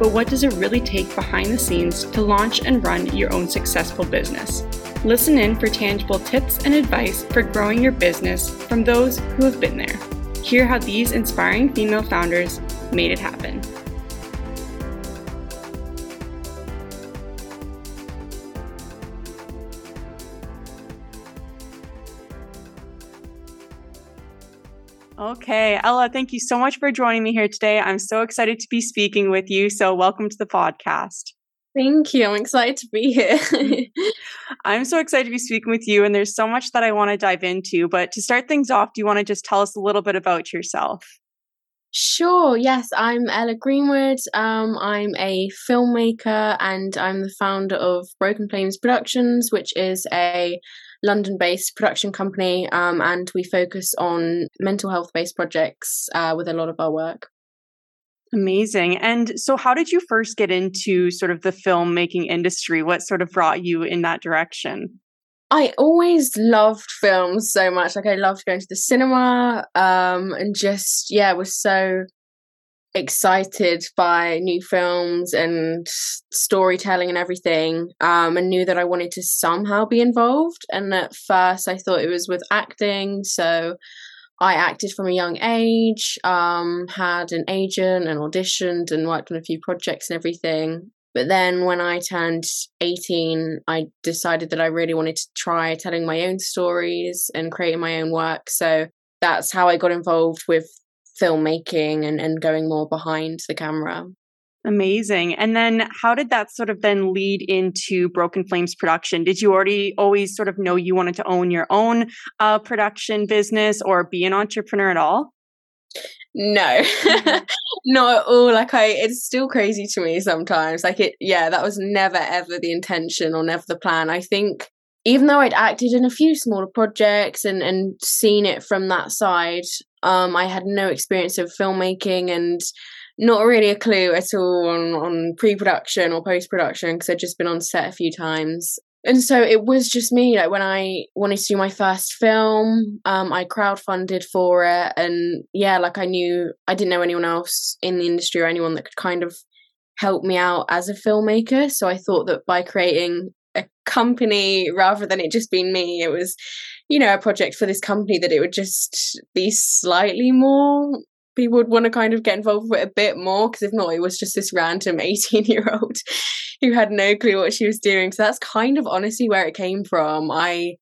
But what does it really take behind the scenes to launch and run your own successful business? Listen in for tangible tips and advice for growing your business from those who have been there. Hear how these inspiring female founders made it happen. Okay, Ella, thank you so much for joining me here today. I'm so excited to be speaking with you. So, welcome to the podcast. Thank you. I'm excited to be here. I'm so excited to be speaking with you, and there's so much that I want to dive into. But to start things off, do you want to just tell us a little bit about yourself? Sure, yes, I'm Ella Greenwood. Um, I'm a filmmaker and I'm the founder of Broken Flames Productions, which is a London based production company. Um, and we focus on mental health based projects uh, with a lot of our work. Amazing. And so, how did you first get into sort of the filmmaking industry? What sort of brought you in that direction? I always loved films so much. Like I loved going to the cinema, um, and just yeah, was so excited by new films and storytelling and everything. Um, and knew that I wanted to somehow be involved. And at first, I thought it was with acting. So I acted from a young age. Um, had an agent and auditioned and worked on a few projects and everything. But then when I turned 18, I decided that I really wanted to try telling my own stories and creating my own work. So that's how I got involved with filmmaking and, and going more behind the camera. Amazing. And then how did that sort of then lead into Broken Flames production? Did you already always sort of know you wanted to own your own uh, production business or be an entrepreneur at all? no mm-hmm. not at all like i it's still crazy to me sometimes like it yeah that was never ever the intention or never the plan i think even though i'd acted in a few smaller projects and and seen it from that side um i had no experience of filmmaking and not really a clue at all on on pre-production or post-production because i'd just been on set a few times. And so it was just me like when i wanted to do my first film um i crowdfunded for it and yeah like i knew i didn't know anyone else in the industry or anyone that could kind of help me out as a filmmaker. So i thought that by creating a company rather than it just being me. It was you know a project for this company that it would just be slightly more people would want to kind of get involved with it a bit more because if not it was just this random 18 year old who had no clue what she was doing. So that's kind of honestly where it came from. I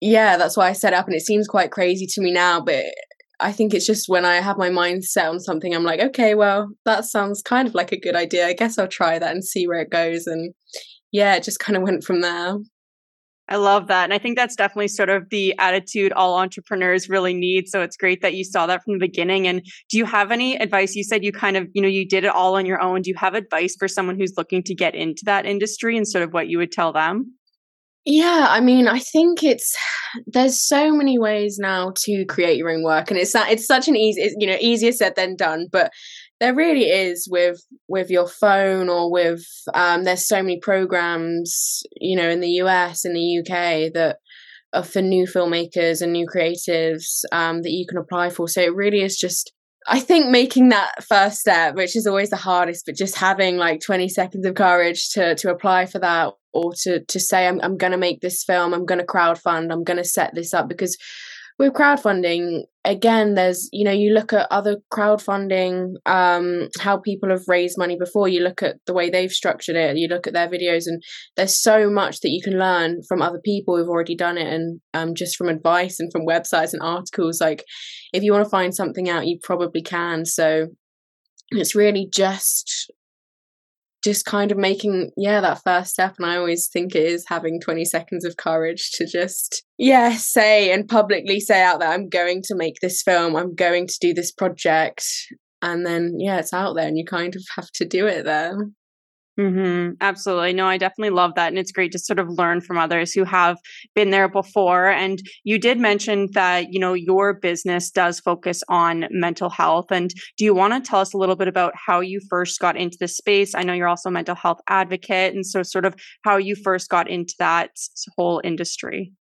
yeah that's why i set up and it seems quite crazy to me now but i think it's just when i have my mind set on something i'm like okay well that sounds kind of like a good idea. I guess i'll try that and see where it goes and yeah it just kind of went from there I love that. And I think that's definitely sort of the attitude all entrepreneurs really need. So it's great that you saw that from the beginning. And do you have any advice? You said you kind of, you know, you did it all on your own. Do you have advice for someone who's looking to get into that industry and sort of what you would tell them? Yeah, I mean, I think it's there's so many ways now to create your own work, and it's that it's such an easy, you know, easier said than done. But there really is with with your phone or with um, there's so many programs you know in the US in the UK that are for new filmmakers and new creatives um, that you can apply for so it really is just I think making that first step which is always the hardest but just having like 20 seconds of courage to to apply for that or to to say I'm I'm going to make this film I'm going to crowdfund I'm going to set this up because with crowdfunding again there's you know you look at other crowdfunding um how people have raised money before you look at the way they've structured it you look at their videos and there's so much that you can learn from other people who've already done it and um just from advice and from websites and articles like if you want to find something out you probably can so it's really just just kind of making yeah that first step. And i always think it is having 20 seconds of courage to just yeah say and publicly say out that i'm going to make this film. I'm going to do this project. And then yeah it's out there and you kind of have to do it there Mm-hmm. Absolutely. No, I definitely love that. And it's great to sort of learn from others who have been there before. And you did mention that, you know, your business does focus on mental health. And do you want to tell us a little bit about how you first got into the space? I know you're also a mental health advocate. And so, sort of, how you first got into that whole industry.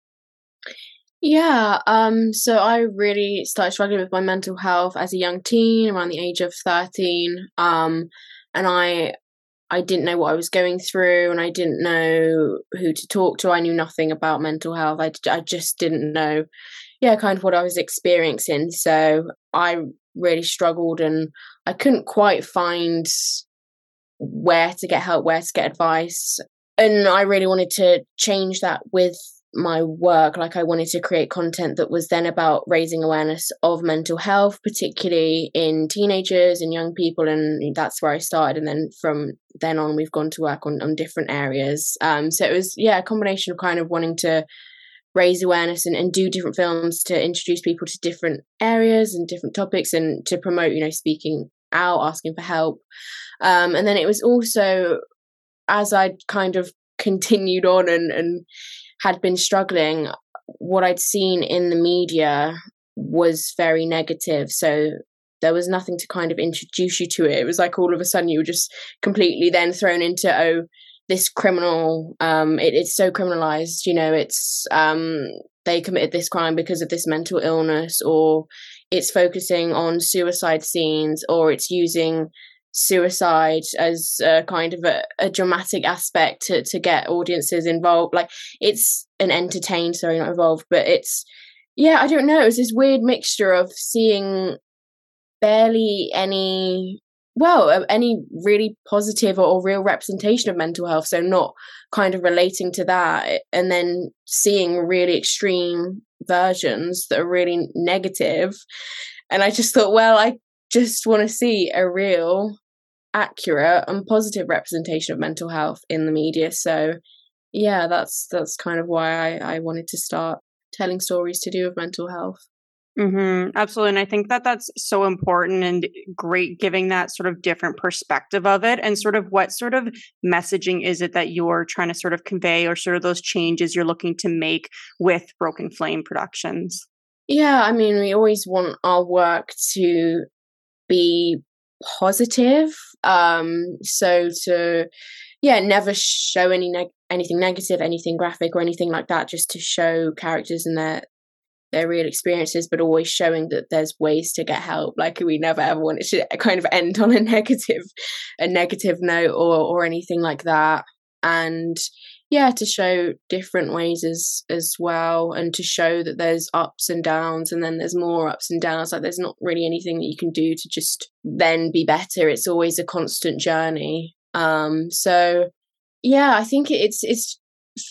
Yeah, um, so I really started struggling with my mental health as a young teen, around the age of 13. Um, and I I didn't know what I was going through and I didn't know who to talk to. I knew nothing about mental health. I, I just didn't know, yeah, kind of what I was experiencing. So I really struggled and I couldn't quite find where to get help, where to get advice. And I really wanted to change that with my work like i wanted to create content that was then about raising awareness of mental health particularly in teenagers and young people and that's where i started and then from then on we've gone to work on, on different areas. Um, so it was yeah a combination of kind of wanting to raise awareness and, and do different films to introduce people to different areas and different topics and to promote you know speaking out asking for help. Um, and then it was also as i kind of continued on and and had been struggling, what I'd seen in the media was very negative. So there was nothing to kind of introduce you to it. It was like all of a sudden you were just completely then thrown into, oh, this criminal, um, it, it's so criminalized, you know, it's um they committed this crime because of this mental illness, or it's focusing on suicide scenes, or it's using suicide as a kind of a, a, dramatic aspect to, to get audiences involved. Like it's an entertain, sorry, not involved, but it's yeah, I don't know. It was this weird mixture of seeing barely any well uh, any really positive or, or real representation of mental health so not kind of relating to that and then seeing really extreme versions that are really negative and i just thought well i just want to see a real accurate and positive representation of mental health in the media. So yeah, that's that's kind of why I, I wanted to start telling stories to do with mental health. Mm-hmm, absolutely. And I think that that's so important and great giving that sort of different perspective of it. And sort of what sort of messaging is it that you're trying to sort of convey or sort of those changes you're looking to make with Broken Flame Productions? Yeah, I mean, we always want our work to be positive. Um, so to yeah, never show any neg- anything negative, anything graphic or anything like that, just to show characters and their their real experiences, but always showing that there's ways to get help. Like we never ever want it to kind of end on a negative, a negative note or or anything like that. And yeah to show different ways as as well and to show that there's ups and downs and then there's more ups and downs. Like there's not really anything that you can do to just then be better. It's always a constant journey. Um so yeah i think it's it's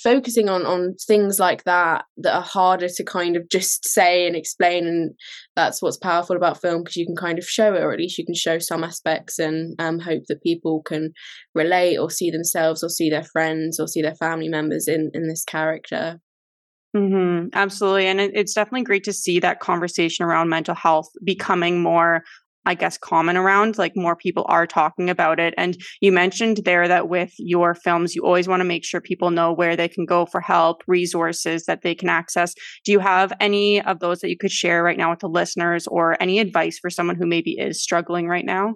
focusing on on things like that that are harder to kind of just say and explain and that's what's powerful about film because you can kind of show it or at least you can show some aspects and um, hope that people can relate or see themselves or see their friends or see their family members in in this character Mm-hmm, absolutely. And it, it's definitely great to see that conversation around mental health becoming more I guess, common around. Like more people are talking about it. And you mentioned there that with your films, you always want to make sure people know where they can go for help, resources that they can access. Do you have any of those that you could share right now with the listeners or any advice for someone who maybe is struggling right now?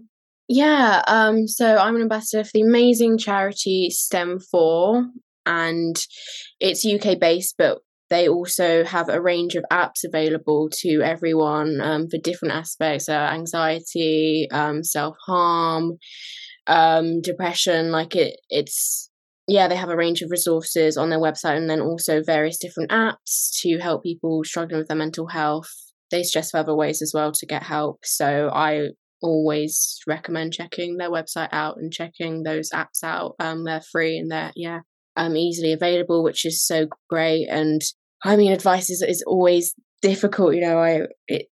Yeah, um, so I'm an ambassador for the amazing charity STEM 4, and it's UK based, but they also have a range of apps available to everyone um, for different aspects uh, anxiety um, self-harm um, depression like it it's yeah they have a range of resources on their website and then also various different apps to help people struggling with their mental health they suggest other ways as well to get help so i always recommend checking their website out and checking those apps out um, they're free and they're yeah um, easily available, which is so great. And I mean, advice is, is always difficult, you know, I, it,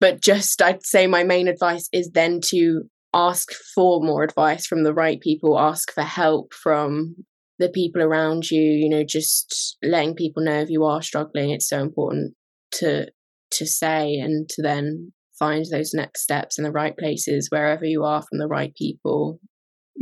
but just I'd say my main advice is then to ask for more advice from the right people, ask for help from the people around you, you know, just letting people know if you are struggling. It's so important to, to say and to then find those next steps in the right places wherever you are from the right people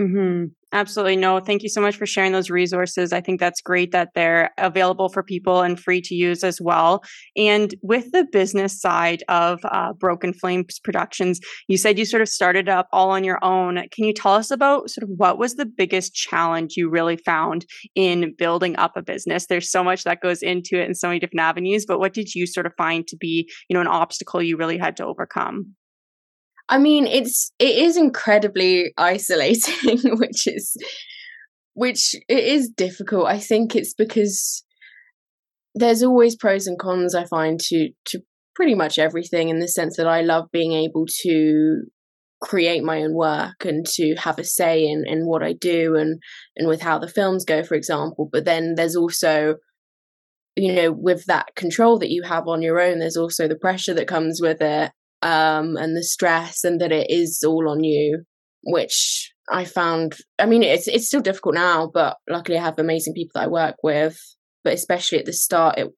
Mm-hmm. Absolutely. No, thank you so much for sharing those resources. I think that's great that they're available for people and free to use as well. And with the business side of uh, Broken Flames Productions, you said you sort of started up all on your own. Can you tell us about sort of what was the biggest challenge you really found in building up a business? There's so much that goes into it in so many different avenues, but what did you sort of find to be, you know, an obstacle you really had to overcome? I mean, it's it is incredibly isolating, which is which it is difficult. I think it's because there's always pros and cons I find to to pretty much everything in the sense that I love being able to create my own work and to have a say in in what I do and and with how the films go for example but then there's also you know with that control that you have on your own there's also the pressure that comes with it um, and the stress and that it is all on you, which I found. I mean, it's it's still difficult now, but luckily I have amazing people that I work with. But especially at the start, it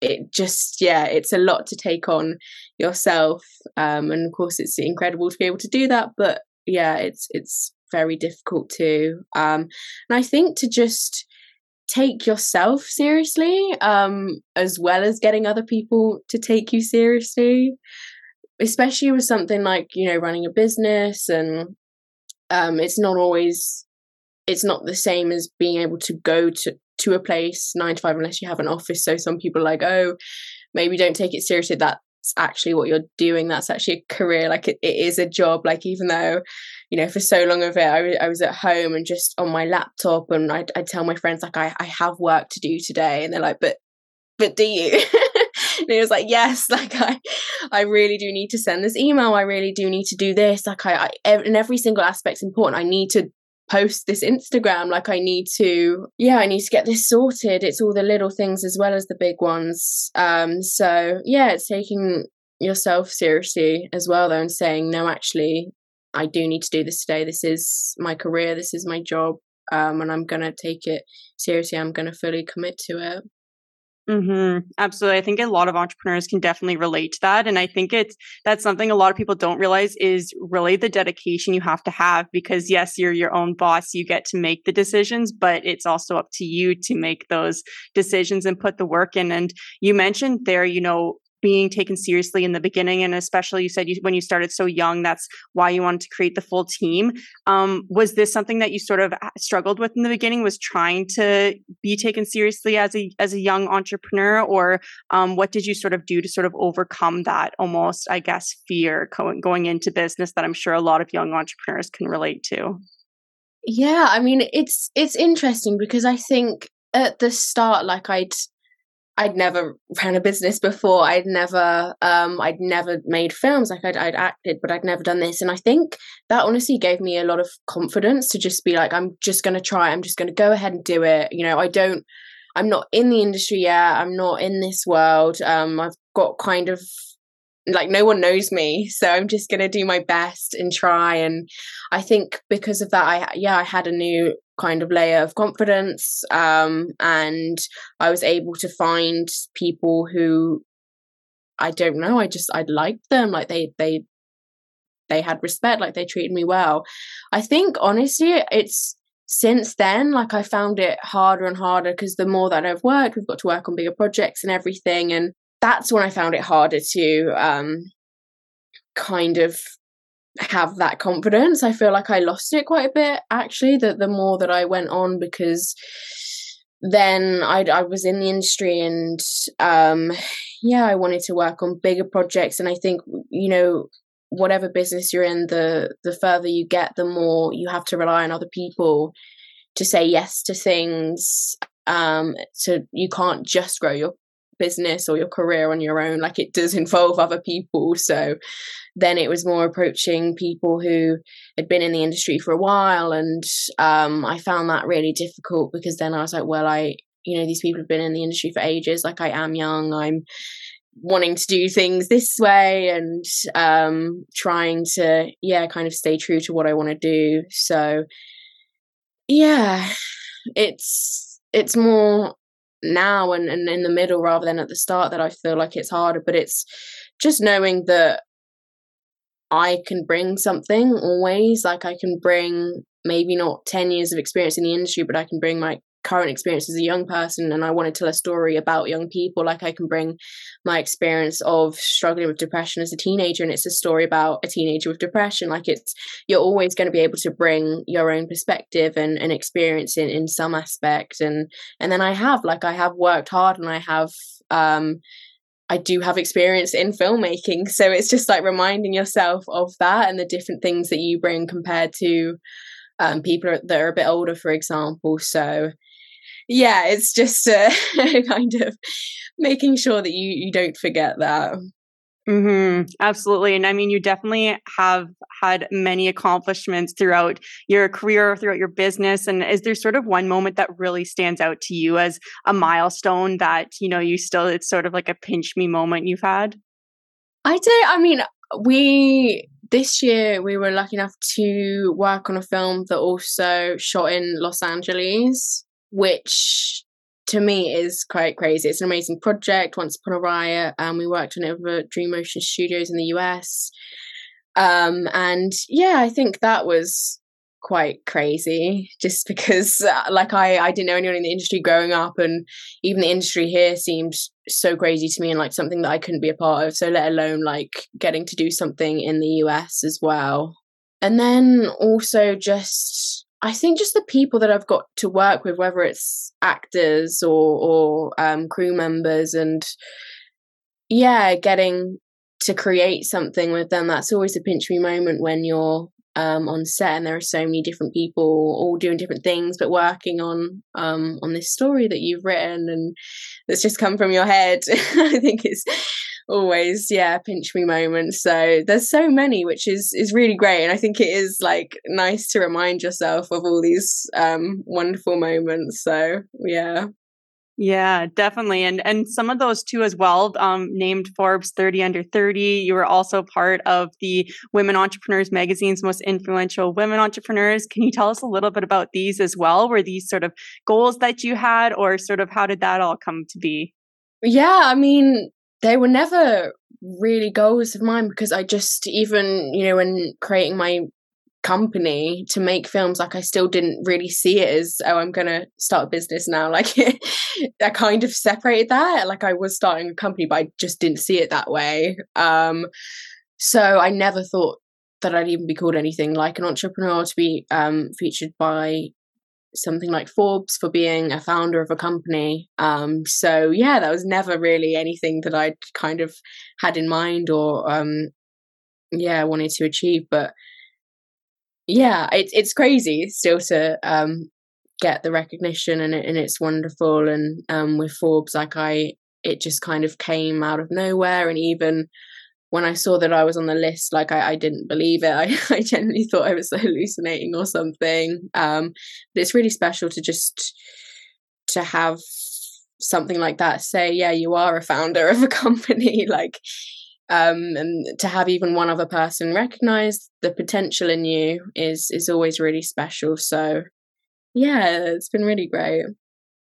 it just yeah, it's a lot to take on yourself, um, and of course it's incredible to be able to do that. But yeah, it's it's very difficult too. Um, and I think to just take yourself seriously um, as well as getting other people to take you seriously especially with something like you know running a business and um it's not always it's not the same as being able to go to to a place nine to five unless you have an office. So some people are like oh maybe don't take it seriously. That's actually what you're doing. That's actually a career. Like it, it is a job. Like even though you know for so long of it I, I was at home and just on my laptop and I'd, I'd tell my friends like I, I have work to do today. And they're like but but do you and he was like yes like i i really do need to send this email. I really do need to do this. Like i, I in every single aspect's important. I need to post this instagram. Like i need to yeah i need to get this sorted. It's all the little things as well as the big ones. Um so yeah it's taking yourself seriously as well though and saying no actually i do need to do this today. This is my career. This is my job. Um and i'm gonna take it seriously. I'm gonna fully commit to it Mm-hmm. Absolutely. I think a lot of entrepreneurs can definitely relate to that. And I think it's, that's something a lot of people don't realize is really the dedication you have to have because yes, you're your own boss. You get to make the decisions, but it's also up to you to make those decisions and put the work in. And you mentioned there, you know, being taken seriously in the beginning and especially you said you, when you started so young that's why you wanted to create the full team. Um, was this something that you sort of struggled with in the beginning was trying to be taken seriously as a as a young entrepreneur? Or um, what did you sort of do to sort of overcome that almost i guess fear going into business that i'm sure a lot of young entrepreneurs can relate to? Yeah i mean it's it's interesting because i think at the start like i'd I'd never ran a business before. I'd never, um, I'd never made films. Like I'd, I'd acted, but I'd never done this. And I think that honestly gave me a lot of confidence to just be like, I'm just going to try. I'm just going to go ahead and do it. You know, I don't, I'm not in the industry yet. I'm not in this world. Um, I've got kind of like no one knows me so i'm just going to do my best and try and i think because of that i yeah i had a new kind of layer of confidence um and i was able to find people who i don't know i just i liked them like they they they had respect like they treated me well. I think honestly it's since then like i found it harder and harder because the more that i've worked we've got to work on bigger projects and everything and that's when I found it harder to um, kind of have that confidence. I feel like I lost it quite a bit actually. The the more that I went on because then I I was in the industry and um, yeah, I wanted to work on bigger projects and I think you know whatever business you're in the the further you get the more you have to rely on other people to say yes to things um so you can't just grow your business or your career on your own like it does involve other people. So then it was more approaching people who had been in the industry for a while and um, i found that really difficult because then i was like well i you know these people have been in the industry for ages. Like i am young. I'm wanting to do things this way and um, trying to yeah kind of stay true to what i want to do. So yeah it's it's more now and, and in the middle rather than at the start that I feel like it's harder. But it's just knowing that I can bring something always. Like I can bring maybe not 10 years of experience in the industry but i can bring my current experience as a young person and I want to tell a story about young people, like I can bring my experience of struggling with depression as a teenager and it's a story about a teenager with depression. Like it's you're always going to be able to bring your own perspective and, and experience in, in some aspect. And and then I have like I have worked hard and I have um I do have experience in filmmaking. So it's just like reminding yourself of that and the different things that you bring compared to um, people that are a bit older, for example. So yeah, it's just uh, kind of making sure that you you don't forget that. Mm-hmm. Absolutely. And I mean, you definitely have had many accomplishments throughout your career, throughout your business. And is there sort of one moment that really stands out to you as a milestone that, you know, you still, it's sort of like a pinch me moment you've had? I do. I mean, we, this year, we were lucky enough to work on a film that also shot in Los Angeles which to me is quite crazy. It's an amazing project. Once Upon a Riot, and we worked on it with Dream Motion Studios in the US. Um, and yeah, I think that was quite crazy just because uh, like I, I didn't know anyone in the industry growing up and even the industry here seemed so crazy to me and like something that I couldn't be a part of so let alone like getting to do something in the US as well and then also just I think just the people that I've got to work with, whether it's actors or or um, crew members, and yeah, getting to create something with them. That's always a pinch me moment when you're um, on set and there are so many different people all doing different things but working on um, on this story that you've written and that's just come from your head i think it's always yeah pinch me moments so there's so many which is is really great and i think it is like nice to remind yourself of all these um wonderful moments so yeah yeah, definitely. And and some of those too as well, um, named Forbes 30 under 30. You were also part of the Women Entrepreneurs magazine's most influential women entrepreneurs. Can you tell us a little bit about these as well? Were these sort of goals that you had or sort of how did that all come to be? Yeah, I mean, they were never really goals of mine because I just even, you know, when creating my company to make films like i still didn't really see it as oh i'm gonna start a business now. Like i kind of separated that. Like i was starting a company but i just didn't see it that way. Um so i never thought that i'd even be called anything like an entrepreneur to be um featured by something like forbes for being a founder of a company. Um so yeah that was never really anything that i'd kind of had in mind or um yeah wanted to achieve but yeah, it's it's crazy still to um get the recognition and it, and it's wonderful and um with Forbes like I it just kind of came out of nowhere and even when I saw that I was on the list, like I, I didn't believe it. I, I genuinely thought I was hallucinating or something. Um, but it's really special to just to have something like that say, yeah, you are a founder of a company. like um, and to have even one other person recognize the potential in you is is always really special so yeah it's been really great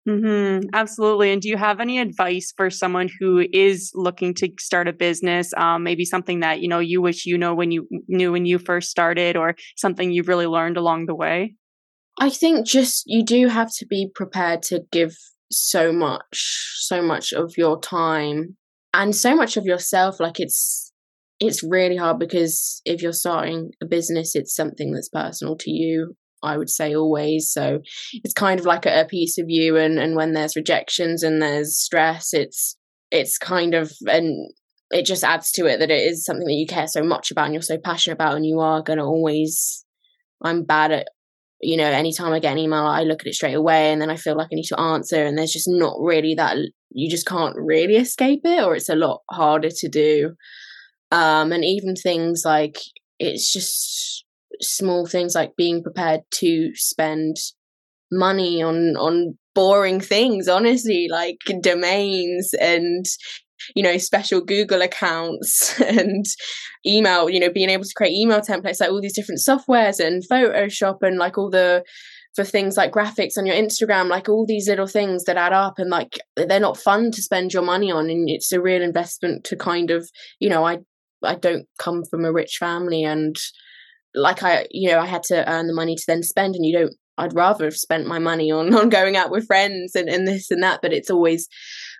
Mm-hmm, absolutely. And do you have any advice for someone who is looking to start a business? Um, maybe something that you know you wish you know when you knew when you first started, or something you've really learned along the way. I think just you do have to be prepared to give so much, so much of your time and so much of yourself like it's it's really hard because if you're starting a business it's something that's personal to you i would say always. So it's kind of like a, a piece of you and and when there's rejections and there's stress it's it's kind of and it just adds to it that it is something that you care so much about and you're so passionate about and you are going to always i'm bad at you know anytime i get an email i look at it straight away and then i feel like i need to answer and there's just not really that you just can't really escape it or it's a lot harder to do. Um and even things like it's just small things like being prepared to spend money on on boring things honestly like domains and you know special google accounts and email you know being able to create email templates like all these different softwares and photoshop and like all the for things like graphics on your Instagram, like all these little things that add up and like they're not fun to spend your money on and it's a real investment to kind of, you know, I I don't come from a rich family and like I, you know, I had to earn the money to then spend, and you don't. I'd rather have spent my money on on going out with friends and, and this and that, but it's always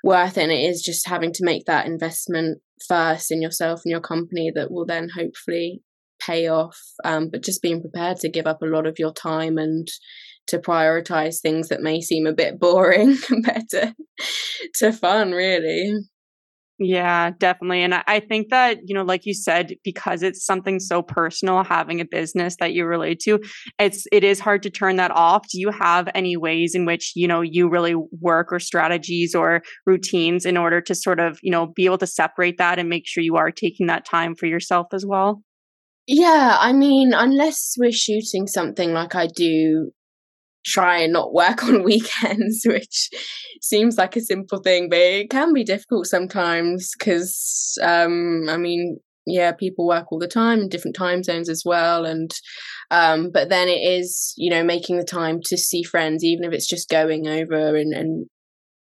worth it. And it is just having to make that investment first in yourself and your company that will then hopefully pay off. Um, but just being prepared to give up a lot of your time and to prioritize things that may seem a bit boring compared to to fun, really. Yeah, definitely. And I think that, you know, like you said, because it's something so personal, having a business that you relate to, it's it is hard to turn that off. Do you have any ways in which, you know, you really work or strategies or routines in order to sort of, you know, be able to separate that and make sure you are taking that time for yourself as well? Yeah, I mean, unless we're shooting something like I do try and not work on weekends, which seems like a simple thing, but it can be difficult sometimes because, um, I mean, yeah, people work all the time in different time zones as well, and um, but then it is, you know, making the time to see friends, even if it's just going over and, and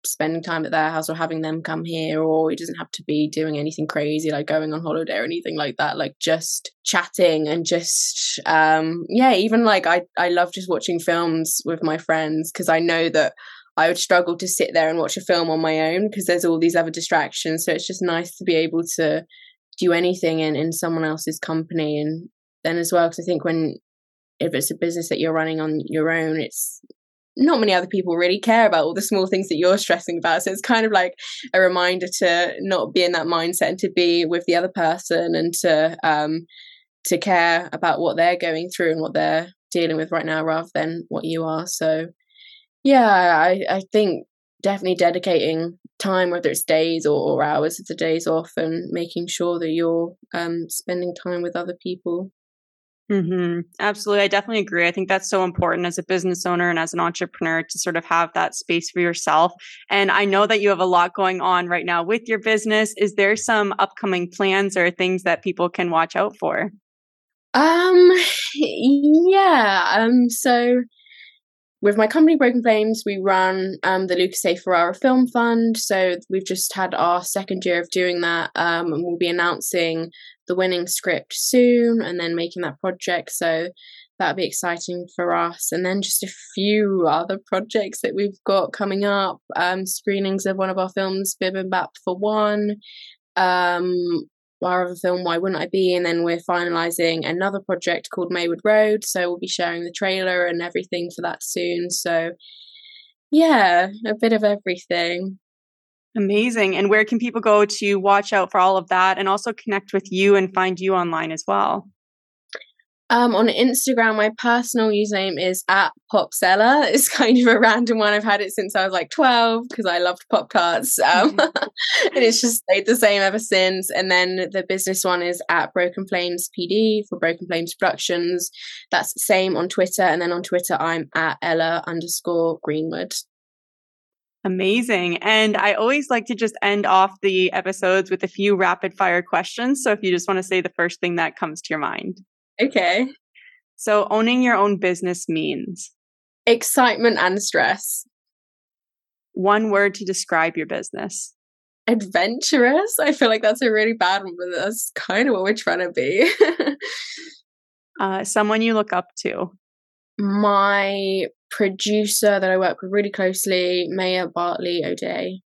spending time at their house or having them come here or it doesn't have to be doing anything crazy like going on holiday or anything like that like just chatting and just um yeah even like i i love just watching films with my friends because i know that i would struggle to sit there and watch a film on my own because there's all these other distractions. So it's just nice to be able to do anything in in someone else's company. And then as well because i think when if it's a business that you're running on your own it's not many other people really care about all the small things that you're stressing about. So it's kind of like a reminder to not be in that mindset and to be with the other person and to um to care about what they're going through and what they're dealing with right now rather than what you are. So yeah, I, I think definitely dedicating time, whether it's days or, or hours of the days off and making sure that you're um spending time with other people. Mm-hmm. Absolutely. I definitely agree. I think that's so important as a business owner and as an entrepreneur to sort of have that space for yourself. And I know that you have a lot going on right now with your business. Is there some upcoming plans or things that people can watch out for? Um, yeah. Um, so with my company Broken Flames, we run um, the Lucas A. Ferrara Film Fund. So we've just had our second year of doing that, um, and we'll be announcing the winning script soon and then making that project. So that'll be exciting for us. And then just a few other projects that we've got coming up um, screenings of one of our films, Bibimbap for one. Um, our other film, Why Wouldn't I Be? And then we're finalizing another project called Maywood Road. So we'll be sharing the trailer and everything for that soon. So, yeah, a bit of everything. Amazing. And where can people go to watch out for all of that and also connect with you and find you online as well? Um, on Instagram, my personal username is at Popzella. It's kind of a random one. I've had it since I was like 12 because I loved Pop Tarts. Um, and it's just stayed the same ever since. And then the business one is at Broken Flames PD for Broken Flames Productions. That's the same on Twitter. And then on Twitter, I'm at Ella underscore Greenwood. Amazing. And I always like to just end off the episodes with a few rapid fire questions. So if you just want to say the first thing that comes to your mind. Okay. So owning your own business means excitement and stress. One word to describe your business. Adventurous. I feel like that's a really bad one, but that's kind of what we're trying to be. uh, someone you look up to. My producer that I work with really closely, Maya Bartley O'Day.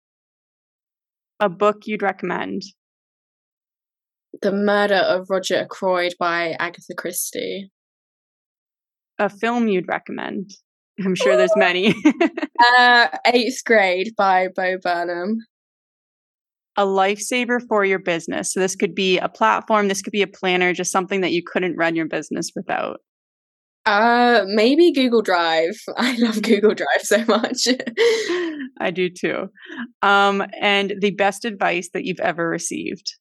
A book you'd recommend? The Murder of Roger Ackroyd by Agatha Christie. A film you'd recommend? I'm sure there's many. uh, eighth grade by Bo Burnham. A lifesaver for your business. So this could be a platform, this could be a planner, just something that you couldn't run your business without. Uh, maybe Google Drive. I love mm. Google Drive so much. I do too. Um, and the best advice that you've ever received?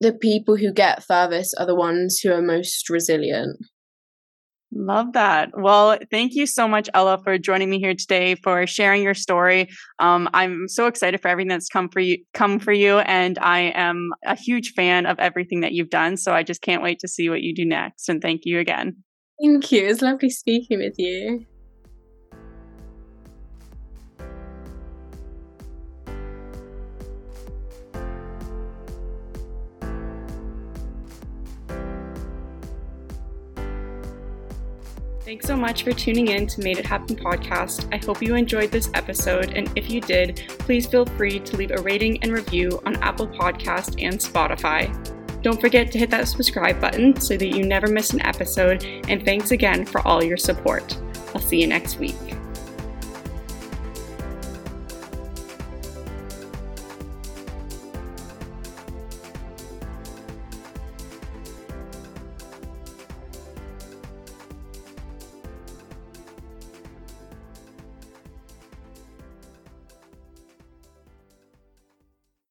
The people who get furthest are the ones who are most resilient. Love that. Well, thank you so much, Ella, for joining me here today, for sharing your story. Um, I'm so excited for everything that's come for you, come for you, and I am a huge fan of everything that you've done. So I just can't wait to see what you do next. And thank you again. Thank you. It's lovely speaking with you. Thanks so much for tuning in to Made It Happen podcast. I hope you enjoyed this episode, and if you did, please feel free to leave a rating and review on Apple Podcast and Spotify. Don't forget to hit that subscribe button so that you never miss an episode, and thanks again for all your support. I'll see you next week.